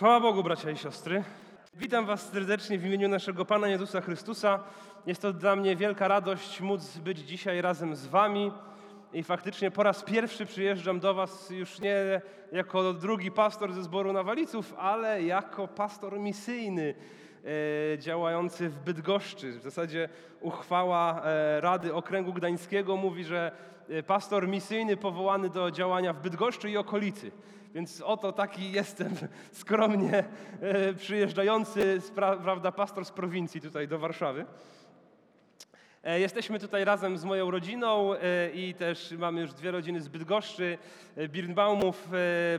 Chwała Bogu, bracia i siostry. Witam Was serdecznie w imieniu naszego Pana Jezusa Chrystusa. Jest to dla mnie wielka radość móc być dzisiaj razem z Wami. I faktycznie po raz pierwszy przyjeżdżam do Was już nie jako drugi pastor ze zboru Nawaliców, ale jako pastor misyjny działający w Bydgoszczy. W zasadzie uchwała e, Rady Okręgu Gdańskiego mówi, że e, pastor misyjny powołany do działania w Bydgoszczy i okolicy. Więc oto taki jestem skromnie e, przyjeżdżający, prawda, pastor z prowincji tutaj do Warszawy. E, jesteśmy tutaj razem z moją rodziną e, i też mamy już dwie rodziny z Bydgoszczy, Birnbaumów.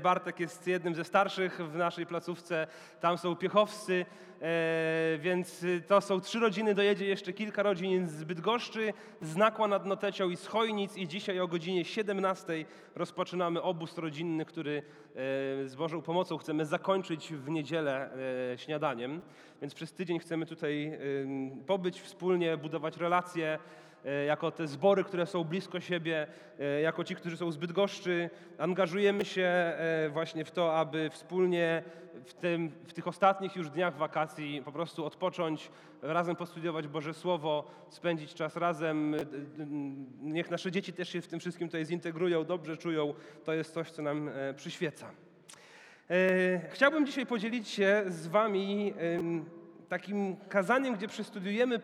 Bartek jest jednym ze starszych w naszej placówce, tam są piechowscy. E, więc y, to są trzy rodziny, dojedzie jeszcze kilka rodzin z Bydgoszczy, z Nakła nad Notecią i z Chojnic i dzisiaj o godzinie 17 rozpoczynamy obóz rodzinny, który e, z Bożą pomocą chcemy zakończyć w niedzielę e, śniadaniem. Więc przez tydzień chcemy tutaj pobyć wspólnie, budować relacje, jako te zbory, które są blisko siebie, e, jako ci, którzy są zbyt goszczy, angażujemy się e, właśnie w to, aby wspólnie w, tym, w tych ostatnich już dniach wakacji po prostu odpocząć, razem postudiować Boże Słowo, spędzić czas razem. Niech nasze dzieci też się w tym wszystkim tutaj zintegrują, dobrze czują. To jest coś, co nam przyświeca. Chciałbym dzisiaj podzielić się z Wami takim kazaniem, gdzie przestudiujemy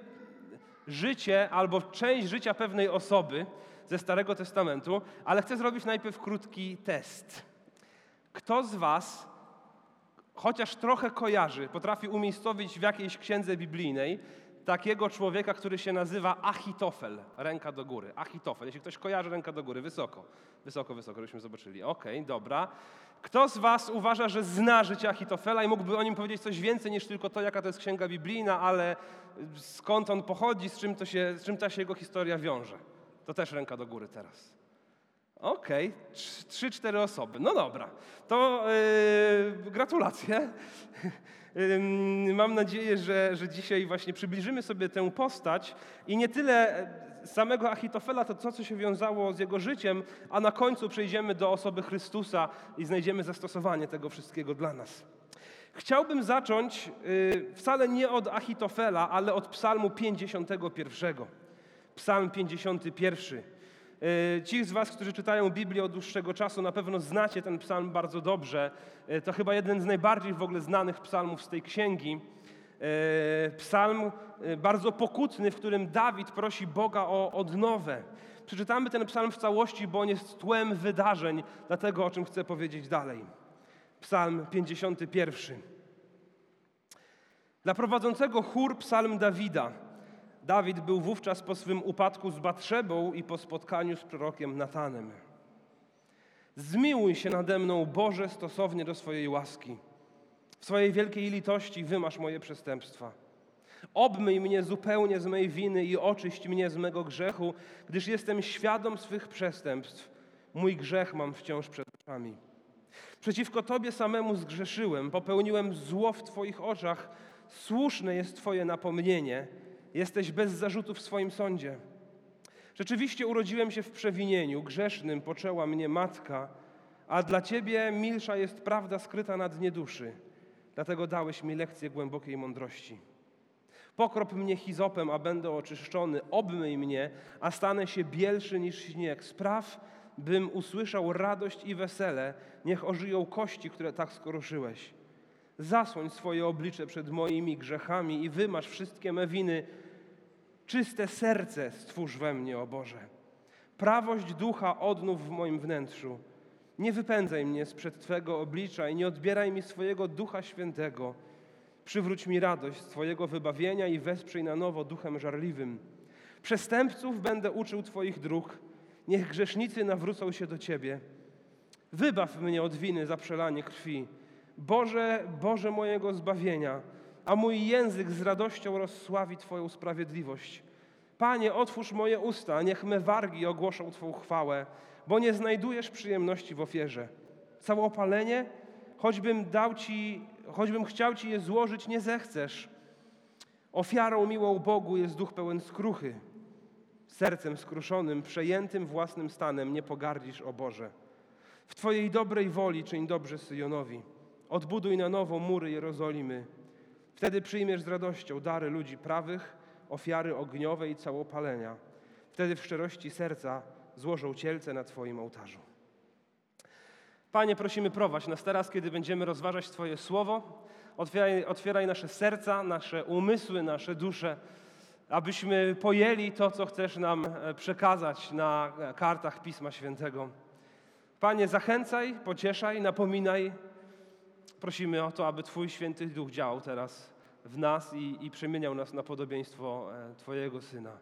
życie albo część życia pewnej osoby ze Starego Testamentu, ale chcę zrobić najpierw krótki test. Kto z Was, chociaż trochę kojarzy, potrafi umiejscowić w jakiejś księdze biblijnej takiego człowieka, który się nazywa Achitofel? Ręka do góry. Achitofel. Jeśli ktoś kojarzy, ręka do góry. Wysoko. Wysoko, wysoko, żebyśmy zobaczyli. Okej, okay, dobra. Kto z Was uważa, że zna życie Achitofela i mógłby o nim powiedzieć coś więcej niż tylko to, jaka to jest księga biblijna, ale skąd on pochodzi, z czym, to się, z czym ta się jego historia wiąże? To też ręka do góry teraz. Okej, okay. trzy, cztery osoby. No dobra, to yy, gratulacje. Mam nadzieję, że, że dzisiaj właśnie przybliżymy sobie tę postać i nie tyle samego Achitofela, to to, co się wiązało z jego życiem, a na końcu przejdziemy do osoby Chrystusa i znajdziemy zastosowanie tego wszystkiego dla nas. Chciałbym zacząć y, wcale nie od Achitofela, ale od Psalmu 51. Psalm 51. Y, ci z Was, którzy czytają Biblię od dłuższego czasu, na pewno znacie ten psalm bardzo dobrze. Y, to chyba jeden z najbardziej w ogóle znanych psalmów z tej księgi. Psalm bardzo pokutny, w którym Dawid prosi Boga o odnowę. Przeczytamy ten psalm w całości, bo on jest tłem wydarzeń dla tego, o czym chcę powiedzieć dalej. Psalm 51. Dla prowadzącego chór psalm Dawida. Dawid był wówczas po swym upadku z Batrzebą i po spotkaniu z prorokiem Natanem. Zmiłuj się nade mną, Boże, stosownie do swojej łaski. W swojej wielkiej litości wymasz moje przestępstwa. Obmyj mnie zupełnie z mojej winy i oczyść mnie z mego grzechu, gdyż jestem świadom swych przestępstw. Mój grzech mam wciąż przed oczami. Przeciwko Tobie samemu zgrzeszyłem, popełniłem zło w Twoich oczach. Słuszne jest Twoje napomnienie. Jesteś bez zarzutu w swoim sądzie. Rzeczywiście urodziłem się w przewinieniu, grzesznym poczęła mnie matka, a dla Ciebie milsza jest prawda skryta na dnie duszy. Dlatego dałeś mi lekcję głębokiej mądrości. Pokrop mnie hizopem, a będę oczyszczony. Obmyj mnie, a stanę się bielszy niż śnieg. Spraw, bym usłyszał radość i wesele, niech ożyją kości, które tak skoruszyłeś. Zasłoń swoje oblicze przed moimi grzechami i wymasz wszystkie me winy. Czyste serce stwórz we mnie, o Boże. Prawość ducha odnów w moim wnętrzu. Nie wypędzaj mnie sprzed Twego oblicza i nie odbieraj mi swojego ducha świętego. Przywróć mi radość Twojego wybawienia i wesprzyj na nowo duchem żarliwym. Przestępców będę uczył Twoich dróg Niech grzesznicy nawrócą się do Ciebie. Wybaw mnie od winy za przelanie krwi. Boże, Boże mojego zbawienia, a mój język z radością rozsławi Twoją sprawiedliwość. Panie, otwórz moje usta, niech me wargi ogłoszą Twą chwałę, bo nie znajdujesz przyjemności w ofierze. Całopalenie, choćbym dał Ci, choćbym chciał Ci je złożyć, nie zechcesz. Ofiarą miłą Bogu jest duch pełen skruchy sercem skruszonym, przejętym własnym stanem nie pogardzisz, o Boże. W Twojej dobrej woli czyń dobrze Syjonowi. odbuduj na nowo mury Jerozolimy. Wtedy przyjmiesz z radością dary ludzi prawych, ofiary ogniowe i całopalenia. Wtedy w szczerości serca złożą cielce na Twoim ołtarzu. Panie, prosimy prowadź nas teraz, kiedy będziemy rozważać Twoje słowo. Otwieraj, otwieraj nasze serca, nasze umysły, nasze dusze, abyśmy pojęli to, co chcesz nam e, przekazać na kartach Pisma Świętego. Panie, zachęcaj, pocieszaj, napominaj. Prosimy o to, aby Twój święty duch działał teraz w nas i, i przemieniał nas na podobieństwo e, Twojego syna.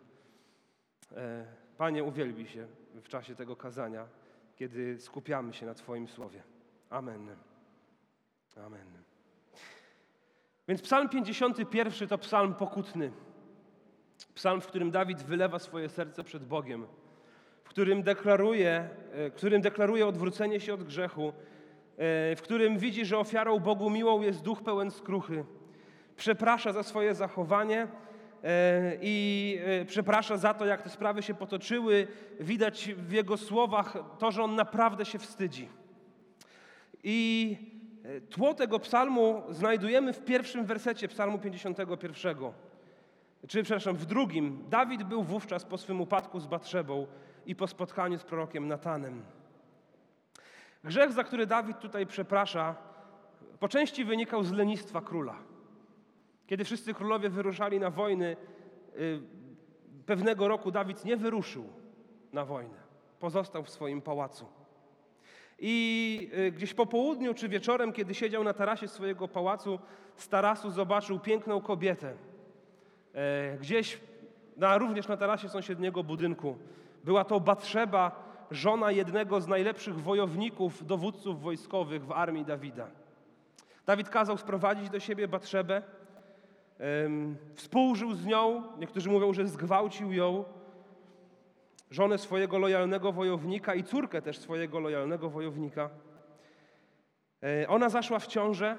E, Panie, uwielbi się w czasie tego kazania, kiedy skupiamy się na Twoim słowie. Amen. Amen. Więc Psalm 51 to psalm pokutny. Psalm, w którym Dawid wylewa swoje serce przed Bogiem, w którym deklaruje, e, którym deklaruje odwrócenie się od grzechu, w którym widzi, że ofiarą Bogu miłą jest duch pełen skruchy. Przeprasza za swoje zachowanie e, i przeprasza za to, jak te sprawy się potoczyły. Widać w jego słowach to, że on naprawdę się wstydzi. I tło tego psalmu znajdujemy w pierwszym wersecie psalmu 51 czy przepraszam, w drugim, Dawid był wówczas po swym upadku z Batrzebą i po spotkaniu z prorokiem Natanem. Grzech, za który Dawid tutaj przeprasza, po części wynikał z lenistwa króla. Kiedy wszyscy królowie wyruszali na wojny, y, pewnego roku Dawid nie wyruszył na wojnę. Pozostał w swoim pałacu. I y, gdzieś po południu czy wieczorem, kiedy siedział na tarasie swojego pałacu, z tarasu zobaczył piękną kobietę E, gdzieś na, również na tarasie sąsiedniego budynku była to Batrzeba, żona jednego z najlepszych wojowników, dowódców wojskowych w armii Dawida. Dawid kazał sprowadzić do siebie Batrzebę, współżył z nią, niektórzy mówią, że zgwałcił ją, żonę swojego lojalnego wojownika i córkę też swojego lojalnego wojownika. E, ona zaszła w ciążę,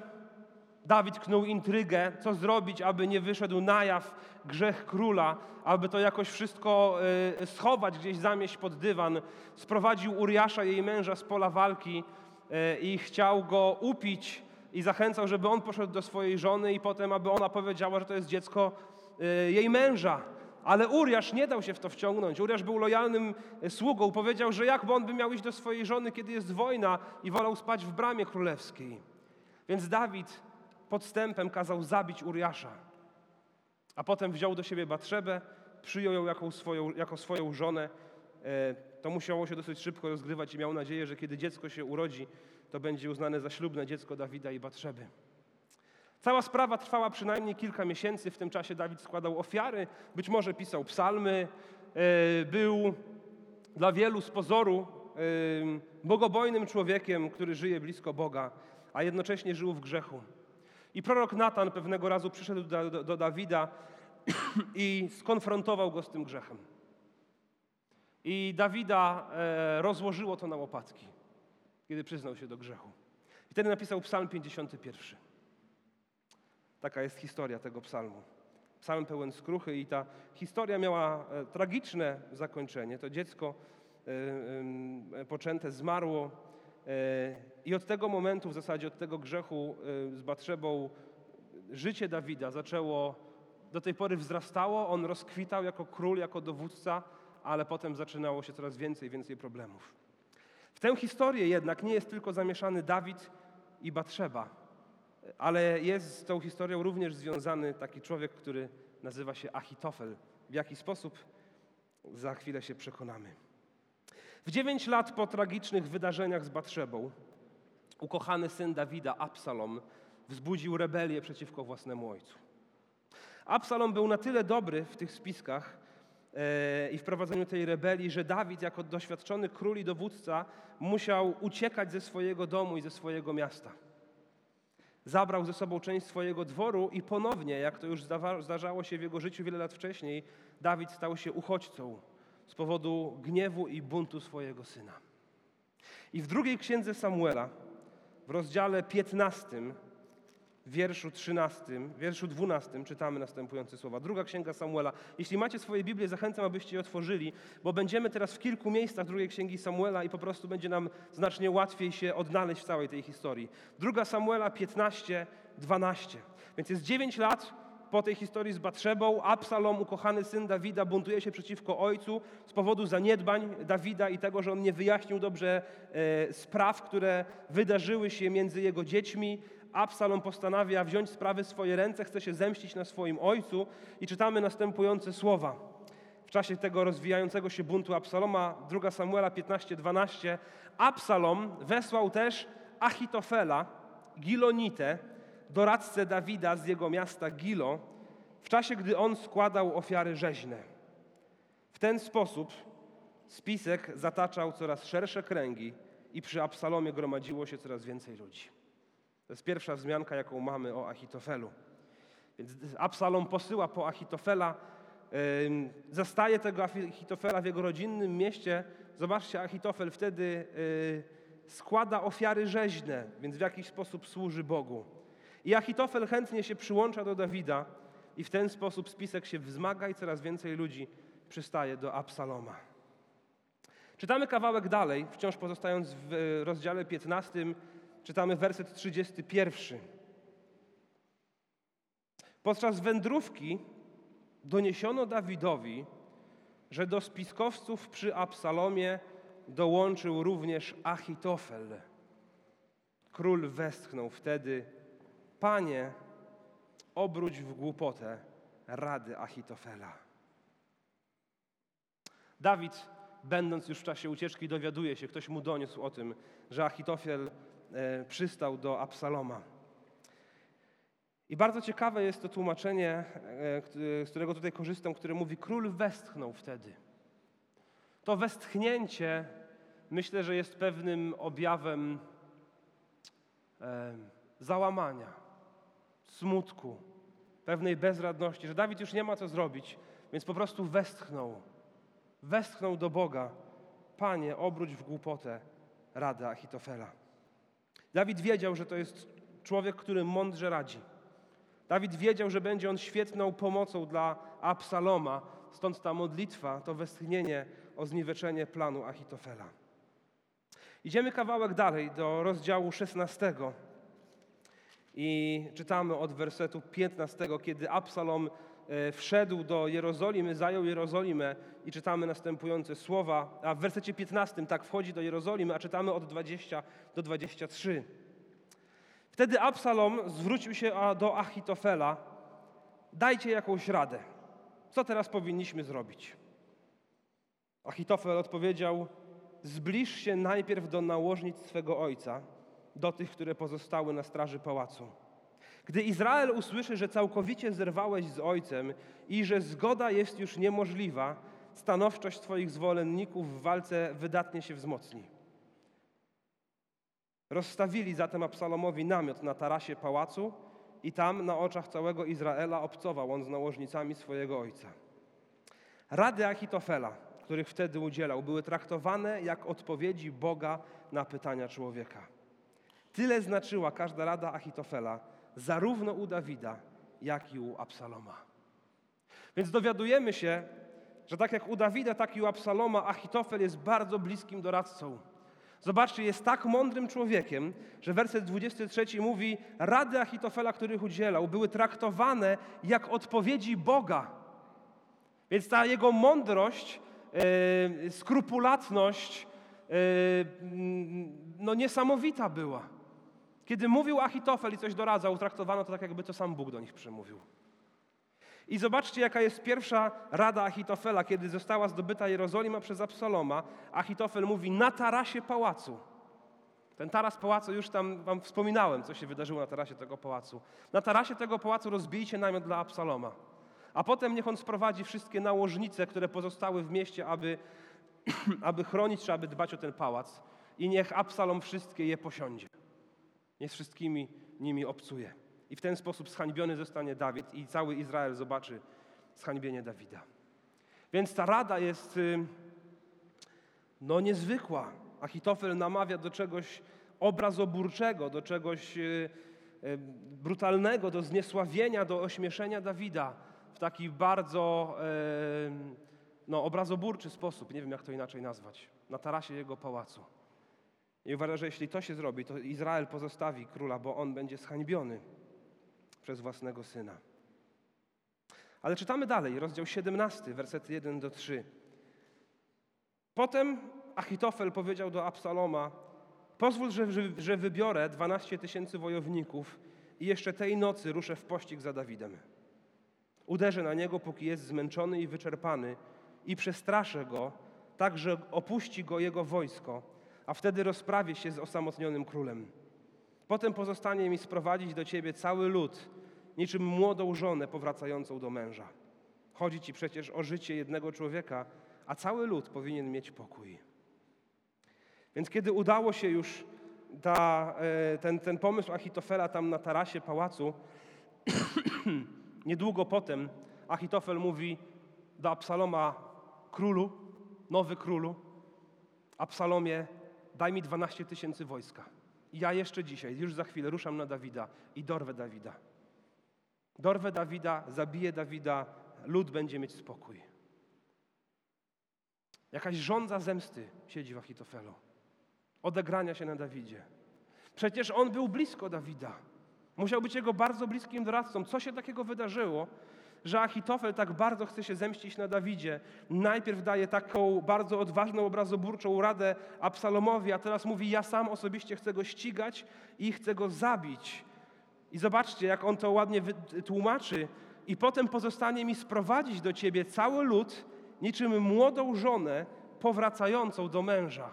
Dawid knuł intrygę, co zrobić, aby nie wyszedł na jaw grzech króla, aby to jakoś wszystko y, schować, gdzieś zamieść pod dywan. Sprowadził Uriasza, jej męża, z pola walki y, i chciał go upić i zachęcał, żeby on poszedł do swojej żony i potem, aby ona powiedziała, że to jest dziecko y, jej męża. Ale Uriasz nie dał się w to wciągnąć. Uriasz był lojalnym sługą. Powiedział, że jakby on by miał iść do swojej żony, kiedy jest wojna i wolał spać w bramie królewskiej. Więc Dawid podstępem kazał zabić Uriasza. A potem wziął do siebie Batrzebę, przyjął ją jako swoją, jako swoją żonę. E, to musiało się dosyć szybko rozgrywać i miał nadzieję, że kiedy dziecko się urodzi, to będzie uznane za ślubne dziecko Dawida i Batrzeby. Cała sprawa trwała przynajmniej kilka miesięcy. W tym czasie Dawid składał ofiary, być może pisał psalmy, e, był dla wielu z pozoru e, bogobojnym człowiekiem, który żyje blisko Boga, a jednocześnie żył w grzechu. I prorok Natan pewnego razu przyszedł do, do, do Dawida i skonfrontował go z tym grzechem. I Dawida e, rozłożyło to na łopatki, kiedy przyznał się do grzechu. I wtedy napisał Psalm 51. Taka jest historia tego psalmu. Psalm pełen skruchy i ta historia miała e, tragiczne zakończenie. To dziecko e, poczęte zmarło i od tego momentu, w zasadzie od tego grzechu z Batrzebą, życie Dawida zaczęło, do tej pory wzrastało, on rozkwitał jako król, jako dowódca, ale potem zaczynało się coraz więcej, więcej problemów. W tę historię jednak nie jest tylko zamieszany Dawid i Batrzeba, ale jest z tą historią również związany taki człowiek, który nazywa się Achitofel. W jaki sposób? Za chwilę się przekonamy. W dziewięć lat po tragicznych wydarzeniach z Batrzebą, ukochany syn Dawida, Absalom, wzbudził rebelię przeciwko własnemu ojcu. Absalom był na tyle dobry w tych spiskach i w prowadzeniu tej rebelii, że Dawid, jako doświadczony król i dowódca, musiał uciekać ze swojego domu i ze swojego miasta. Zabrał ze sobą część swojego dworu i ponownie, jak to już zdarzało się w jego życiu wiele lat wcześniej, Dawid stał się uchodźcą z powodu gniewu i buntu swojego syna. I w drugiej księdze Samuela, w rozdziale 15, w wierszu 13, w wierszu 12 czytamy następujące słowa. Druga księga Samuela. Jeśli macie swoje Biblię, zachęcam, abyście je otworzyli, bo będziemy teraz w kilku miejscach drugiej księgi Samuela i po prostu będzie nam znacznie łatwiej się odnaleźć w całej tej historii. Druga Samuela 15, 12. Więc jest 9 lat po tej historii z Batrzebą. Absalom, ukochany syn Dawida, buntuje się przeciwko ojcu z powodu zaniedbań Dawida i tego, że on nie wyjaśnił dobrze e, spraw, które wydarzyły się między jego dziećmi. Absalom postanawia wziąć sprawy w swoje ręce, chce się zemścić na swoim ojcu i czytamy następujące słowa. W czasie tego rozwijającego się buntu Absaloma, 2 Samuela 15:12, Absalom wesłał też Achitofela, Gilonitę, doradcę Dawida z jego miasta Gilo, w czasie gdy on składał ofiary rzeźne. W ten sposób spisek zataczał coraz szersze kręgi i przy Absalomie gromadziło się coraz więcej ludzi. To jest pierwsza wzmianka, jaką mamy o Achitofelu. Więc Absalom posyła po Achitofela, zastaje tego Achitofela w jego rodzinnym mieście. Zobaczcie, Achitofel wtedy y, składa ofiary rzeźne, więc w jakiś sposób służy Bogu. I Achitofel chętnie się przyłącza do Dawida i w ten sposób spisek się wzmaga i coraz więcej ludzi przystaje do Absaloma. Czytamy kawałek dalej, wciąż pozostając w rozdziale 15, czytamy werset 31. Podczas wędrówki doniesiono Dawidowi, że do spiskowców przy Absalomie dołączył również Achitofel. Król westchnął wtedy, Panie, obróć w głupotę rady Achitofela. Dawid, będąc już w czasie ucieczki, dowiaduje się, ktoś mu doniósł o tym, że Achitofel przystał do Absaloma. I bardzo ciekawe jest to tłumaczenie, e, z którego tutaj korzystam, które mówi: Król westchnął wtedy. To westchnięcie myślę, że jest pewnym objawem e, załamania, smutku, pewnej bezradności, że Dawid już nie ma co zrobić, więc po prostu westchnął. Westchnął do Boga: Panie, obróć w głupotę radę Achitofela. Dawid wiedział, że to jest człowiek, który mądrze radzi Dawid wiedział, że będzie on świetną pomocą dla Absaloma, stąd ta modlitwa, to westchnienie o zniweczenie planu Achitofela. Idziemy kawałek dalej do rozdziału 16 i czytamy od wersetu 15, kiedy Absalom wszedł do Jerozolimy, zajął Jerozolimę i czytamy następujące słowa, a w wersecie 15 tak wchodzi do Jerozolimy, a czytamy od 20 do 23. Wtedy Absalom zwrócił się do Achitofela: Dajcie jakąś radę. Co teraz powinniśmy zrobić? Achitofel odpowiedział: Zbliż się najpierw do nałożnic swego ojca, do tych, które pozostały na straży pałacu. Gdy Izrael usłyszy, że całkowicie zerwałeś z ojcem i że zgoda jest już niemożliwa, stanowczość Twoich zwolenników w walce wydatnie się wzmocni. Rozstawili zatem Absalomowi namiot na tarasie pałacu i tam na oczach całego Izraela obcował on z nałożnicami swojego ojca. Rady Achitofela, których wtedy udzielał, były traktowane jak odpowiedzi Boga na pytania człowieka. Tyle znaczyła każda rada Achitofela, zarówno u Dawida, jak i u Absaloma. Więc dowiadujemy się, że tak jak u Dawida, tak i u Absaloma, Achitofel jest bardzo bliskim doradcą. Zobaczcie, jest tak mądrym człowiekiem, że werset 23 mówi: Rady Achitofela, których udzielał, były traktowane jak odpowiedzi Boga. Więc ta jego mądrość, yy, skrupulatność, yy, no niesamowita była. Kiedy mówił Achitofel i coś doradzał, traktowano to tak, jakby to sam Bóg do nich przemówił. I zobaczcie, jaka jest pierwsza rada Achitofela, kiedy została zdobyta Jerozolima przez Absaloma. Achitofel mówi na tarasie pałacu. Ten taras pałacu, już tam wam wspominałem, co się wydarzyło na tarasie tego pałacu. Na tarasie tego pałacu rozbijcie namiot dla Absaloma. A potem niech on sprowadzi wszystkie nałożnice, które pozostały w mieście, aby, aby chronić czy aby dbać o ten pałac. I niech Absalom wszystkie je posiądzie. Niech wszystkimi nimi obcuje. I w ten sposób zhańbiony zostanie Dawid i cały Izrael zobaczy zhańbienie Dawida. Więc ta rada jest y, no niezwykła. Achitofel namawia do czegoś obrazoburczego, do czegoś y, brutalnego, do zniesławienia, do ośmieszenia Dawida w taki bardzo no, obrazoburczy sposób, nie wiem jak to inaczej nazwać, na tarasie jego pałacu. I uważa, że jeśli to się zrobi, to Izrael pozostawi króla, bo on będzie zhańbiony przez własnego syna. Ale czytamy dalej, rozdział 17, wersety 1 do 3. Potem Achitofel powiedział do Absaloma: Pozwól, że, że wybiorę 12 tysięcy wojowników i jeszcze tej nocy ruszę w pościg za Dawidem. Uderzę na niego, póki jest zmęczony i wyczerpany, i przestraszę go, tak że opuści go jego wojsko, a wtedy rozprawię się z osamotnionym królem. Potem pozostanie mi sprowadzić do ciebie cały lud, niczym młodą żonę powracającą do męża. Chodzi ci przecież o życie jednego człowieka, a cały lud powinien mieć pokój. Więc kiedy udało się już ta, e, ten, ten pomysł Achitofela tam na tarasie pałacu, niedługo potem Achitofel mówi do Absaloma, królu, nowy królu, Absalomie, daj mi 12 tysięcy wojska. Ja jeszcze dzisiaj, już za chwilę ruszam na Dawida i dorwę Dawida. Dorwę Dawida, zabiję Dawida, lud będzie mieć spokój. Jakaś żądza zemsty siedzi w Achitofelu. Odegrania się na Dawidzie. Przecież on był blisko Dawida. Musiał być jego bardzo bliskim doradcą. Co się takiego wydarzyło, że Achitofel tak bardzo chce się zemścić na Dawidzie? Najpierw daje taką bardzo odważną, obrazoburczą radę Absalomowi, a teraz mówi: Ja sam osobiście chcę go ścigać i chcę go zabić. I zobaczcie, jak on to ładnie tłumaczy. I potem pozostanie mi sprowadzić do ciebie cały lud, niczym młodą żonę powracającą do męża.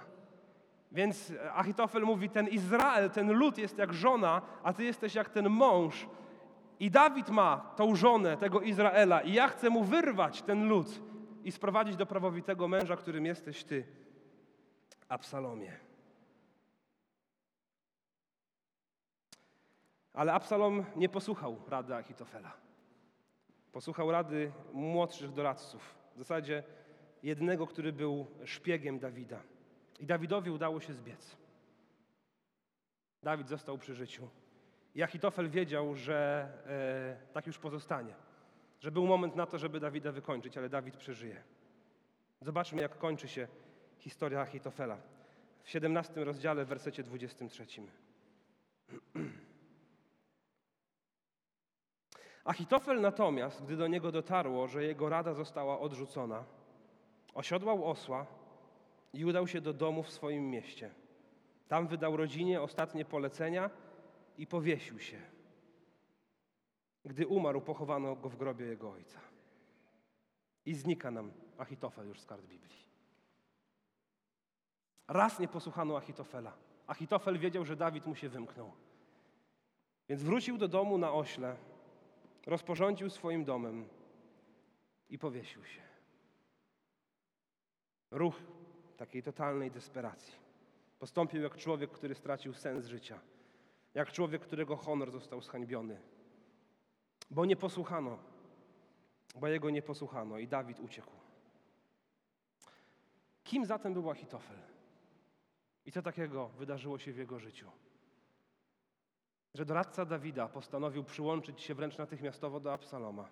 Więc Achitofel mówi, ten Izrael, ten lud jest jak żona, a ty jesteś jak ten mąż. I Dawid ma tą żonę, tego Izraela i ja chcę mu wyrwać ten lud i sprowadzić do prawowitego męża, którym jesteś ty, Absalomie. Ale Absalom nie posłuchał rady Achitofela. Posłuchał rady młodszych doradców. W zasadzie jednego, który był szpiegiem Dawida. I Dawidowi udało się zbiec. Dawid został przy życiu. I Achitofel wiedział, że e, tak już pozostanie. Że był moment na to, żeby Dawida wykończyć, ale Dawid przeżyje. Zobaczmy, jak kończy się historia Achitofela. W 17 rozdziale, w wersecie 23. Achitofel natomiast, gdy do niego dotarło, że jego rada została odrzucona, osiodłał osła i udał się do domu w swoim mieście. Tam wydał rodzinie ostatnie polecenia i powiesił się. Gdy umarł, pochowano go w grobie jego ojca. I znika nam Achitofel już z kart Biblii. Raz nie posłuchano Achitofela. Achitofel wiedział, że Dawid mu się wymknął. Więc wrócił do domu na ośle, rozporządził swoim domem i powiesił się. Ruch takiej totalnej desperacji. Postąpił jak człowiek, który stracił sens życia, jak człowiek, którego honor został zhańbiony. Bo nie posłuchano, bo jego nie posłuchano i Dawid uciekł. Kim zatem był Achitofel? I co takiego wydarzyło się w jego życiu? Że doradca Dawida postanowił przyłączyć się wręcz natychmiastowo do Absaloma.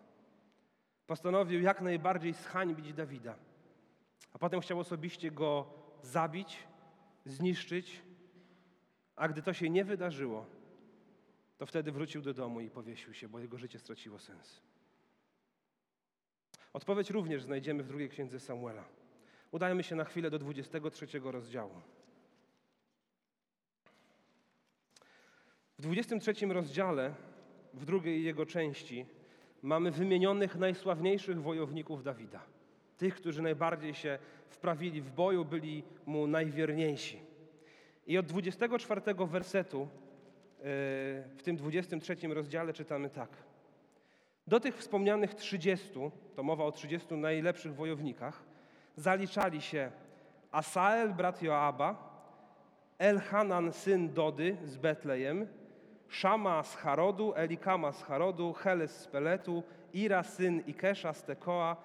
Postanowił jak najbardziej zhańbić Dawida a potem chciał osobiście go zabić, zniszczyć, a gdy to się nie wydarzyło, to wtedy wrócił do domu i powiesił się, bo jego życie straciło sens. Odpowiedź również znajdziemy w drugiej księdze Samuela. Udajmy się na chwilę do 23 rozdziału. W 23 rozdziale, w drugiej jego części, mamy wymienionych najsławniejszych wojowników Dawida tych, którzy najbardziej się wprawili w boju, byli mu najwierniejsi. I od 24 wersetu e, w tym 23 rozdziale czytamy tak. Do tych wspomnianych 30, to mowa o 30 najlepszych wojownikach, zaliczali się Asael, brat Joaba, Elhanan, syn Dody z Betlejem, Szama z Harodu, Elikama z Harodu, Heles z Peletu, Ira, syn Ikesza z Tekoa,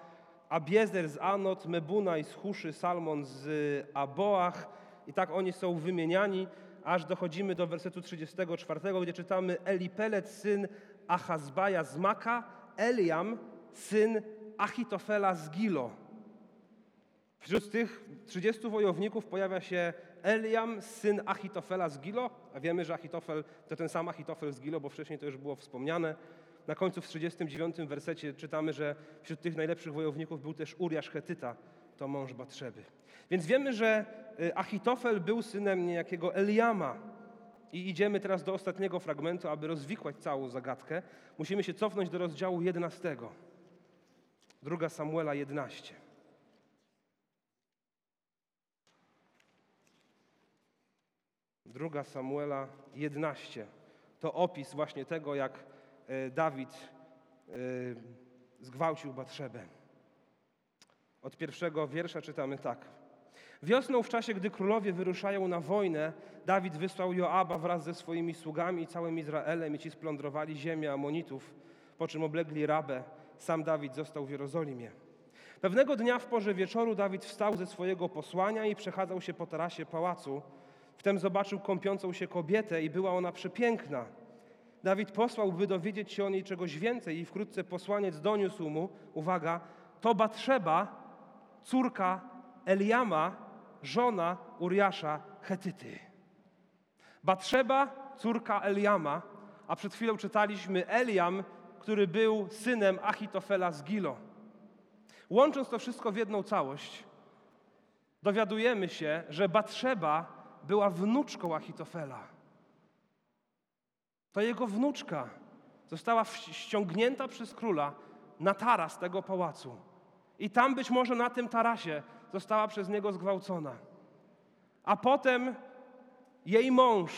Abiezer z Anot, Mebuna i z Huszy, Salmon z Aboach i tak oni są wymieniani, aż dochodzimy do wersetu 34, gdzie czytamy Elipelet, syn Achazbaja z Maka, Eliam, syn Achitofela z Gilo. Wśród tych 30 wojowników pojawia się Eliam, syn Achitofela z Gilo, a wiemy, że Achitofel to ten sam Achitofel z Gilo, bo wcześniej to już było wspomniane. Na końcu w 39 wersecie czytamy, że wśród tych najlepszych wojowników był też Uriasz Hetyta, to mąż Batrzeby. Więc wiemy, że y, Achitofel był synem niejakiego Eliama. I idziemy teraz do ostatniego fragmentu, aby rozwikłać całą zagadkę. Musimy się cofnąć do rozdziału 11. Druga Samuela 11. Druga Samuela 11. To opis właśnie tego, jak e, Dawid e, zgwałcił Batrzebę. Od pierwszego wiersza czytamy tak. Wiosną w czasie, gdy królowie wyruszają na wojnę, Dawid wysłał Joaba wraz ze swoimi sługami i całym Izraelem i ci splądrowali ziemię Amonitów, po czym oblegli Rabę. Sam Dawid został w Jerozolimie. Pewnego dnia w porze wieczoru Dawid wstał ze swojego posłania i przechadzał się po tarasie pałacu. Wtem zobaczył kąpiącą się kobietę i była ona przepiękna. Dawid posłał, by dowiedzieć się o niej czegoś więcej i wkrótce posłaniec doniósł mu, uwaga, to Batrzeba, córka Eliama, żona Uriasza Hetyty. Batrzeba, córka Eliama, a przed chwilą czytaliśmy Eliam, który był synem Achitofela z Gilo. Łącząc to wszystko w jedną całość, dowiadujemy się, że Batrzeba była wnuczką Achitofela. To jego wnuczka została ściągnięta przez króla na taras tego pałacu. I tam być może na tym tarasie została przez niego zgwałcona. A potem jej mąż,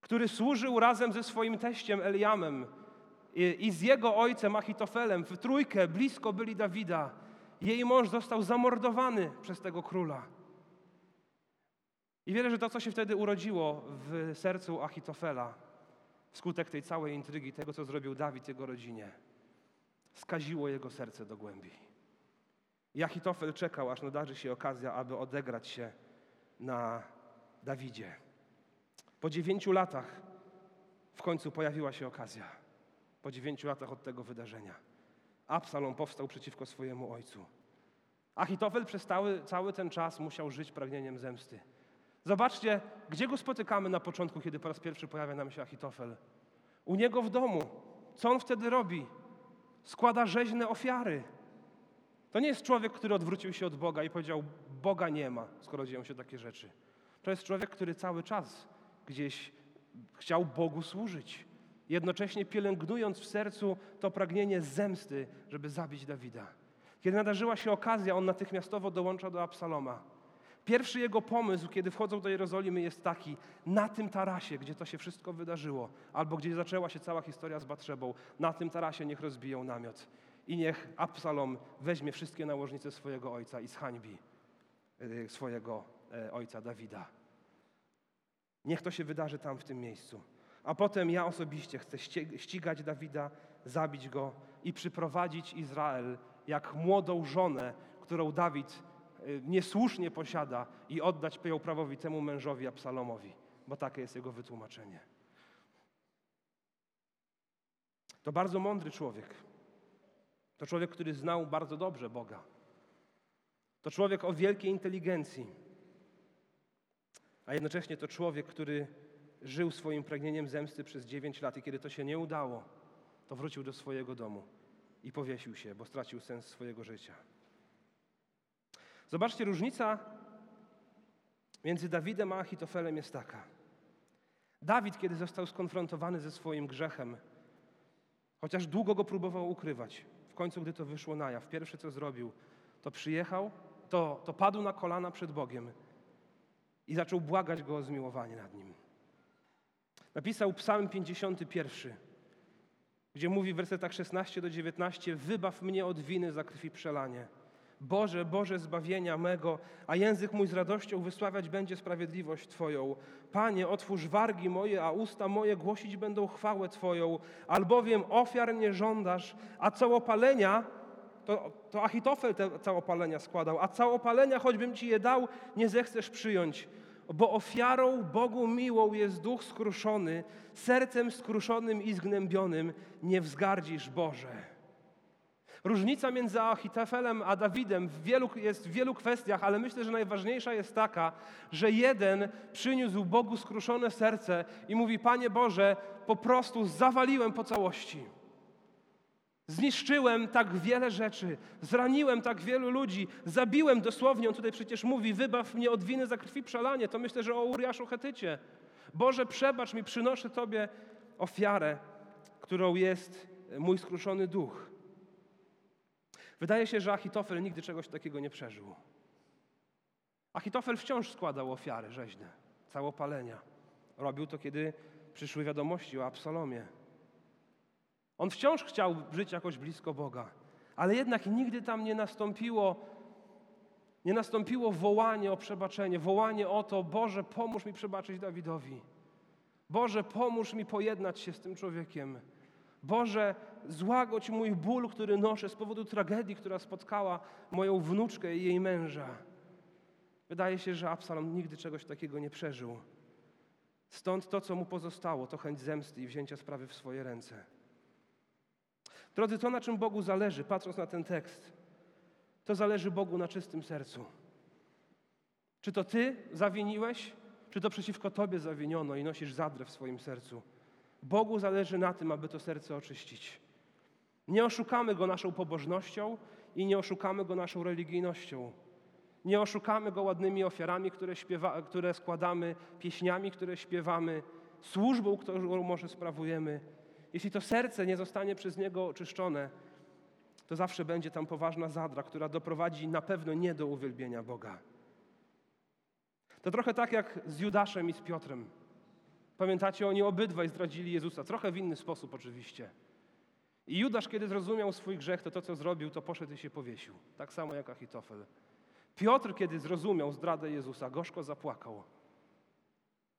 który służył razem ze swoim teściem Eliamem i, z jego ojcem Achitofelem, w trójkę blisko byli Dawida, jej mąż został zamordowany przez tego króla. I wierzę, że to, co się wtedy urodziło w sercu Achitofela, wskutek tej całej intrygi, tego, co zrobił Dawid jego rodzinie, skaziło jego serce do głębi. I Achitofel czekał, aż nadarzy się okazja, aby odegrać się na Dawidzie. Po dziewięciu latach w końcu pojawiła się okazja. Po dziewięciu latach od tego wydarzenia. Absalom powstał przeciwko swojemu ojcu. Achitofel przez cały, cały ten czas musiał żyć pragnieniem zemsty. Zobaczcie, gdzie go spotykamy na początku, kiedy po raz pierwszy pojawia nam się Achitofel. U niego w domu. Co on wtedy robi? Składa rzeźne ofiary. To nie jest człowiek, który odwrócił się od Boga i powiedział: Boga nie ma, skoro dzieją się takie rzeczy. To jest człowiek, który cały czas gdzieś chciał Bogu służyć, jednocześnie pielęgnując w sercu to pragnienie zemsty, żeby zabić Dawida. Kiedy nadarzyła się okazja, on natychmiastowo dołącza do Absaloma. Pierwszy jego pomysł, kiedy wchodzą do Jerozolimy, jest taki: na tym tarasie, gdzie to się wszystko wydarzyło, albo gdzie zaczęła się cała historia z Batrzebą, na tym tarasie niech rozbiją namiot. I niech Absalom weźmie wszystkie nałożnice swojego ojca i zhańbi y, swojego e, ojca Dawida. Niech to się wydarzy tam w tym miejscu. A potem ja osobiście chcę ścigać Dawida, zabić go i przyprowadzić Izrael jak młodą żonę, którą Dawid niesłusznie posiada i oddać ją prawowitemu mężowi Absalomowi, bo takie jest jego wytłumaczenie. To bardzo mądry człowiek. To człowiek, który znał bardzo dobrze Boga. To człowiek o wielkiej inteligencji. A jednocześnie to człowiek, który żył swoim pragnieniem zemsty przez dziewięć lat i kiedy to się nie udało, to wrócił do swojego domu i powiesił się, bo stracił sens swojego życia. Zobaczcie, różnica między Dawidem a Achitofelem jest taka. Dawid, kiedy został skonfrontowany ze swoim grzechem, chociaż długo go próbował ukrywać, w końcu, gdy to wyszło na jaw, pierwsze co zrobił, to przyjechał, to, to padł na kolana przed Bogiem i zaczął błagać go o zmiłowanie nad nim. Napisał Psalm 51, gdzie mówi w wersetach 16 do 19: Wybaw mnie od winy za krwi przelanie. Boże, Boże zbawienia mego, a język mój z radością wysławiać będzie sprawiedliwość Twoją. Panie, otwórz wargi moje, a usta moje głosić będą chwałę Twoją, albowiem ofiar nie żądasz, a całopalenia, to, to Achitofel te całopalenia składał, a całopalenia, choćbym Ci je dał, nie zechcesz przyjąć. bo ofiarą Bogu miłą jest duch skruszony, sercem skruszonym i zgnębionym nie wzgardzisz Boże. Różnica między Achitofelem a Dawidem w wielu, jest w wielu kwestiach, ale myślę, że najważniejsza jest taka, że jeden przyniósł Bogu skruszone serce i mówi: Panie Boże, po prostu zawaliłem po całości. Zniszczyłem tak wiele rzeczy, zraniłem tak wielu ludzi, zabiłem dosłownie, on tutaj przecież mówi, wybaw mnie od winy za krwi przelanie. To myślę, że o Uriaszu Hetycie. Boże, przebacz mi, przynoszę Tobie ofiarę, którą jest mój skruszony duch. Wydaje się, że Achitofel nigdy czegoś takiego nie przeżył. Achitofel wciąż składał ofiary rzeźne, całopalenia. Robił to, kiedy przyszły wiadomości o Absalomie. On wciąż chciał żyć jakoś blisko Boga, ale jednak nigdy tam nie nastąpiło, nie nastąpiło wołanie o przebaczenie, wołanie o to, Boże, pomóż mi przebaczyć Dawidowi. Boże, pomóż mi pojednać się z tym człowiekiem. Boże, złagodź mój ból, który noszę z powodu tragedii, która spotkała moją wnuczkę i jej męża. Wydaje się, że Absalom nigdy czegoś takiego nie przeżył. Stąd to, co mu pozostało, to chęć zemsty i wzięcia sprawy w swoje ręce. Drodzy, to na czym Bogu zależy, patrząc na ten tekst, to zależy Bogu na czystym sercu. Czy to Ty zawiniłeś, czy to przeciwko Tobie zawiniono i nosisz zadrę w swoim sercu. Bogu zależy na tym, aby to serce oczyścić. Nie oszukamy Go naszą pobożnością i nie oszukamy Go naszą religijnością. Nie oszukamy Go ładnymi ofiarami, które, śpiewa, które składamy, pieśniami, które śpiewamy, służbą, którą może sprawujemy. Jeśli to serce nie zostanie przez Niego oczyszczone, to zawsze będzie tam poważna zadra, która doprowadzi na pewno nie do uwielbienia Boga. To trochę tak jak z Judaszem i z Piotrem. Pamiętacie, oni obydwaj zdradzili Jezusa, trochę w inny sposób oczywiście. I Judasz, kiedy zrozumiał swój grzech, to to, co zrobił, to poszedł i się powiesił. Tak samo jak Achitofel. Piotr, kiedy zrozumiał zdradę Jezusa, gorzko zapłakał.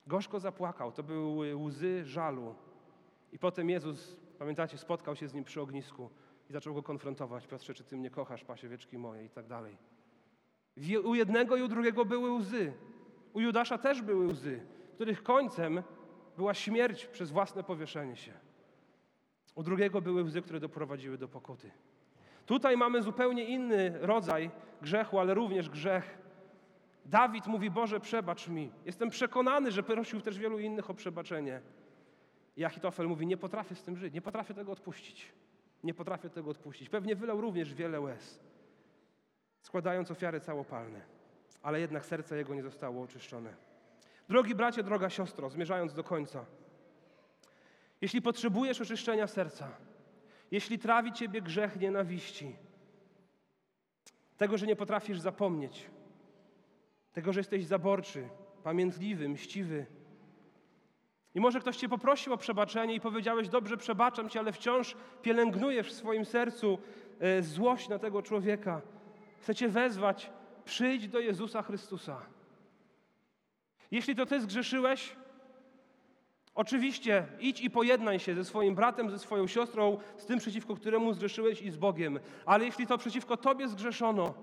Gorzko zapłakał. To były łzy żalu. I potem Jezus, pamiętacie, spotkał się z nim przy ognisku i zaczął go konfrontować. Piotrze, czy ty mnie kochasz, pasiewieczki moje i tak dalej. U jednego i u drugiego były łzy. U Judasza też były łzy, których końcem była śmierć przez własne powieszenie się. U drugiego były łzy, które doprowadziły do pokuty. Tutaj mamy zupełnie inny rodzaj grzechu, ale również grzech. Dawid mówi: Boże, przebacz mi. Jestem przekonany, że prosił też wielu innych o przebaczenie. I Achitofel mówi: Nie potrafię z tym żyć, nie potrafię tego odpuścić. Nie potrafię tego odpuścić. Pewnie wylał również wiele łez, składając ofiary całopalne, ale jednak serce jego nie zostało oczyszczone. Drogi bracie, droga siostro, zmierzając do końca, jeśli potrzebujesz oczyszczenia serca, jeśli trawi ciebie grzech nienawiści, tego, że nie potrafisz zapomnieć, tego, że jesteś zaborczy, pamiętliwy, mściwy, i może ktoś cię poprosił o przebaczenie i powiedziałeś, dobrze, przebaczam cię, ale wciąż pielęgnujesz w swoim sercu e, złość na tego człowieka. Chcę cię wezwać, przyjdź do Jezusa Chrystusa. Jeśli to ty zgrzeszyłeś, oczywiście idź i pojednaj się ze swoim bratem, ze swoją siostrą, z tym przeciwko któremu zgrzeszyłeś i z Bogiem. Ale jeśli to przeciwko tobie zgrzeszono,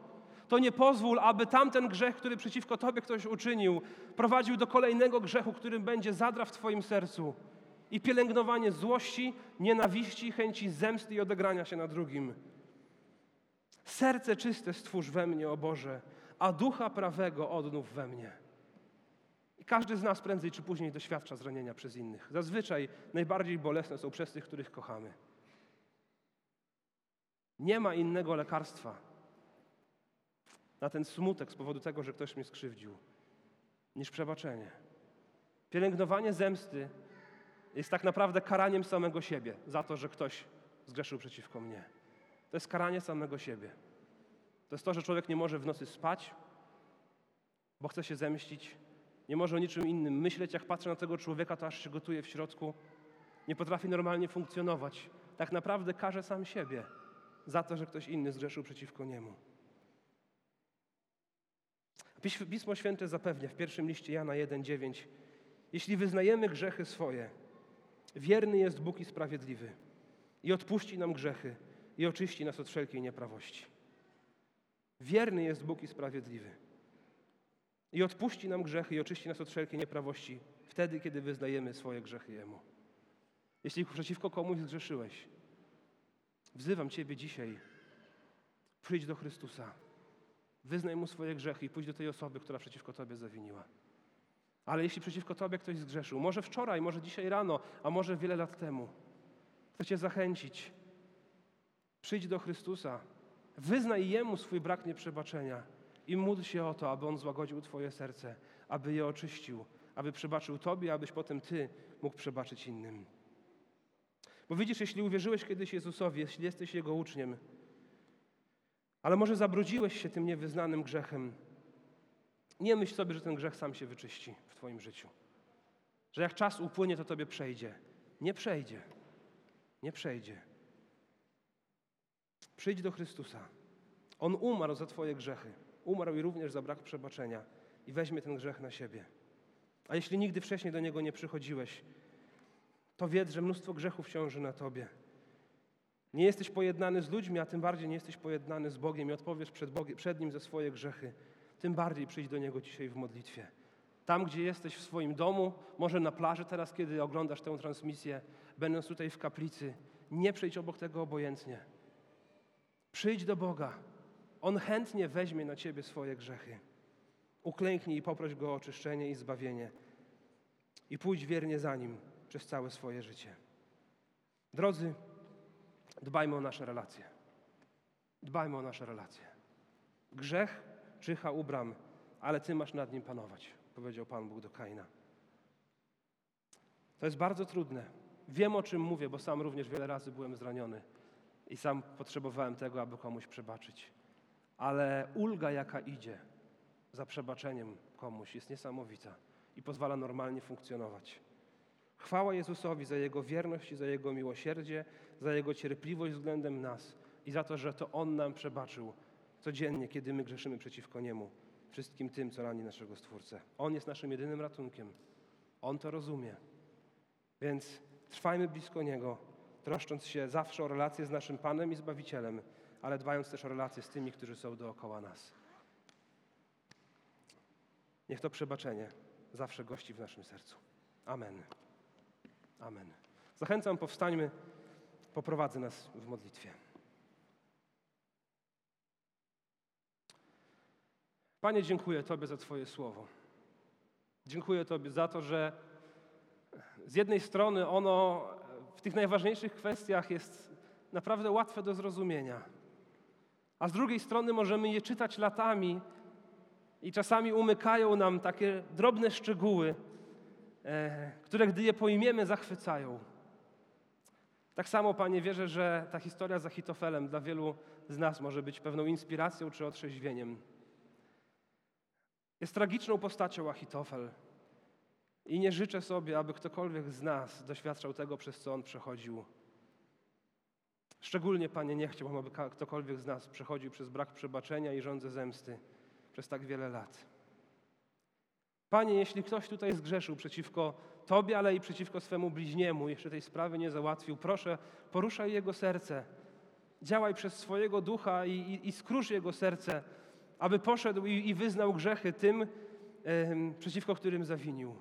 to nie pozwól, aby tamten grzech, który przeciwko Tobie ktoś uczynił, prowadził do kolejnego grzechu, którym będzie zadra w Twoim sercu i pielęgnowanie złości, nienawiści, chęci zemsty i odegrania się na drugim. Serce czyste stwórz we mnie, o Boże, a ducha prawego odnów we mnie. Każdy z nas prędzej czy później doświadcza zranienia przez innych. Zazwyczaj najbardziej bolesne są przez tych, których kochamy. Nie ma innego lekarstwa na ten smutek z powodu tego, że ktoś mnie skrzywdził, niż przebaczenie. Pielęgnowanie zemsty jest tak naprawdę karaniem samego siebie za to, że ktoś zgrzeszył przeciwko mnie. To jest karanie samego siebie. To jest to, że człowiek nie może w nocy spać, bo chce się zemścić, nie może o niczym innym myśleć. Jak patrzę na tego człowieka, to aż się gotuje w środku. Nie potrafi normalnie funkcjonować. Tak naprawdę karze sam siebie za to, że ktoś inny zgrzeszył przeciwko niemu. Pismo Święte zapewnia w pierwszym liście Jana 1,9 Jeśli wyznajemy grzechy swoje, wierny jest Bóg i sprawiedliwy i odpuści nam grzechy i oczyści nas od wszelkiej nieprawości. Wierny jest Bóg i sprawiedliwy. I odpuści nam grzechy i oczyści nas od wszelkiej nieprawości wtedy, kiedy wyznajemy swoje grzechy Jemu. Jeśli przeciwko komuś zgrzeszyłeś, wzywam Ciebie dzisiaj, przyjdź do Chrystusa, wyznaj Mu swoje grzechy i pójdź do tej osoby, która przeciwko Tobie zawiniła. Ale jeśli przeciwko Tobie ktoś zgrzeszył, może wczoraj, może dzisiaj rano, a może wiele lat temu, chcę Cię zachęcić. Przyjdź do Chrystusa, wyznaj Jemu swój brak nieprzebaczenia i módl się o to, aby On złagodził Twoje serce, aby je oczyścił, aby przebaczył Tobie, abyś potem Ty mógł przebaczyć innym. Bo widzisz, jeśli uwierzyłeś kiedyś Jezusowi, jeśli jesteś Jego uczniem, ale może zabrudziłeś się tym niewyznanym grzechem, nie myśl sobie, że ten grzech sam się wyczyści w Twoim życiu. Że jak czas upłynie, to Tobie przejdzie. Nie przejdzie. Nie przejdzie. Przyjdź do Chrystusa. On umarł za Twoje grzechy. Umarł i również za brak przebaczenia. I weźmie ten grzech na siebie. A jeśli nigdy wcześniej do Niego nie przychodziłeś, to wiedz, że mnóstwo grzechów ciąży na Tobie. Nie jesteś pojednany z ludźmi, a tym bardziej nie jesteś pojednany z Bogiem i odpowiesz przed, Bogiem, przed Nim za swoje grzechy. Tym bardziej przyjdź do Niego dzisiaj w modlitwie. Tam, gdzie jesteś w swoim domu, może na plaży teraz, kiedy oglądasz tę transmisję, będąc tutaj w kaplicy, nie przejdź obok tego obojętnie. Przyjdź do Boga. On chętnie weźmie na Ciebie swoje grzechy. Uklęknij i poproś Go o oczyszczenie i zbawienie. I pójdź wiernie za Nim przez całe swoje życie. Drodzy, dbajmy o nasze relacje. Dbajmy o nasze relacje. Grzech czyha u bram, ale Ty masz nad nim panować, powiedział Pan Bóg do Kaina. To jest bardzo trudne. Wiem, o czym mówię, bo sam również wiele razy byłem zraniony i sam potrzebowałem tego, aby komuś przebaczyć. Ale ulga, jaka idzie za przebaczeniem komuś, jest niesamowita i pozwala normalnie funkcjonować. Chwała Jezusowi za Jego wierność i za Jego miłosierdzie, za Jego cierpliwość względem nas i za to, że to On nam przebaczył codziennie, kiedy my grzeszymy przeciwko Niemu, wszystkim tym, co rani naszego Stwórcę. On jest naszym jedynym ratunkiem. On to rozumie. Więc trwajmy blisko Niego, troszcząc się zawsze o relacje z naszym Panem i Zbawicielem, ale dbając też o relacje z tymi, którzy są dookoła nas. Niech to przebaczenie zawsze gości w naszym sercu. Amen. Amen. Zachęcam, powstańmy, poprowadzę nas w modlitwie. Panie, dziękuję Tobie za Twoje słowo. Dziękuję Tobie za to, że z jednej strony ono w tych najważniejszych kwestiach jest naprawdę łatwe do zrozumienia, a z drugiej strony możemy je czytać latami i czasami umykają nam takie drobne szczegóły, e, które gdy je pojmiemy, zachwycają. Tak samo, Panie, wierzę, że ta historia z Achitofelem dla wielu z nas może być pewną inspiracją czy otrzeźwieniem. Jest tragiczną postacią Achitofel i nie życzę sobie, aby ktokolwiek z nas doświadczał tego, przez co on przechodził. Szczególnie, Panie, nie chciałbym, aby ktokolwiek z nas przechodził przez brak przebaczenia i rządzę zemsty przez tak wiele lat. Panie, jeśli ktoś tutaj zgrzeszył przeciwko Tobie, ale i przeciwko swemu bliźniemu, jeszcze tej sprawy nie załatwił, proszę, poruszaj jego serce. Działaj przez swojego ducha i, i, i jego serce, aby poszedł i, i wyznał grzechy tym, przeciwko którym zawinił.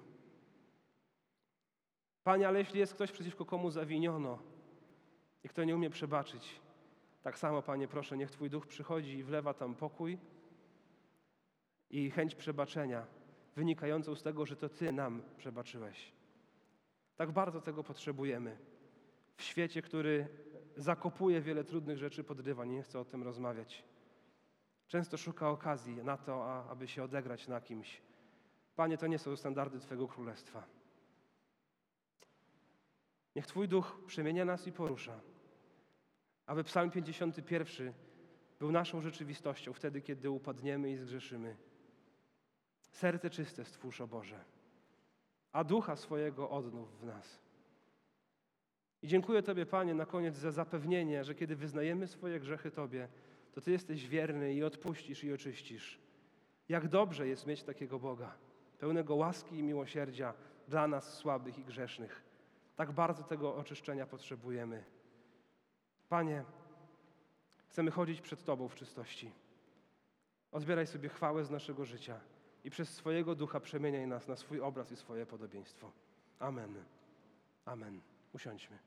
Panie, ale jeśli jest ktoś, przeciwko komu zawiniono i kto nie umie przebaczyć, tak samo, Panie, proszę, niech Twój duch przychodzi i wlewa tam pokój i chęć przebaczenia, wynikającą z tego, że to Ty nam przebaczyłeś. Tak bardzo tego potrzebujemy. W świecie, który zakopuje wiele trudnych rzeczy pod dywan, nie chcę o tym rozmawiać. Często szuka okazji na to, aby się odegrać na kimś. Panie, to nie są standardy Twojego Królestwa. Niech Twój duch przemienia nas i porusza, aby Psalm 51 był naszą rzeczywistością wtedy, kiedy upadniemy i zgrzeszymy. Serce czyste stwórz, o Boże, a ducha swojego odnów w nas. I dziękuję Tobie, Panie, na koniec za zapewnienie, że kiedy wyznajemy swoje grzechy Tobie, to Ty jesteś wierny i odpuścisz i oczyścisz. Jak dobrze jest mieć takiego Boga, pełnego łaski i miłosierdzia dla nas słabych i grzesznych. Tak bardzo tego oczyszczenia potrzebujemy. Panie, chcemy chodzić przed Tobą w czystości. Odbieraj sobie chwałę z naszego życia. i przez swojego ducha przemieniaj nas na swój obraz i swoje podobieństwo. Amen. Amen. Usiądźmy.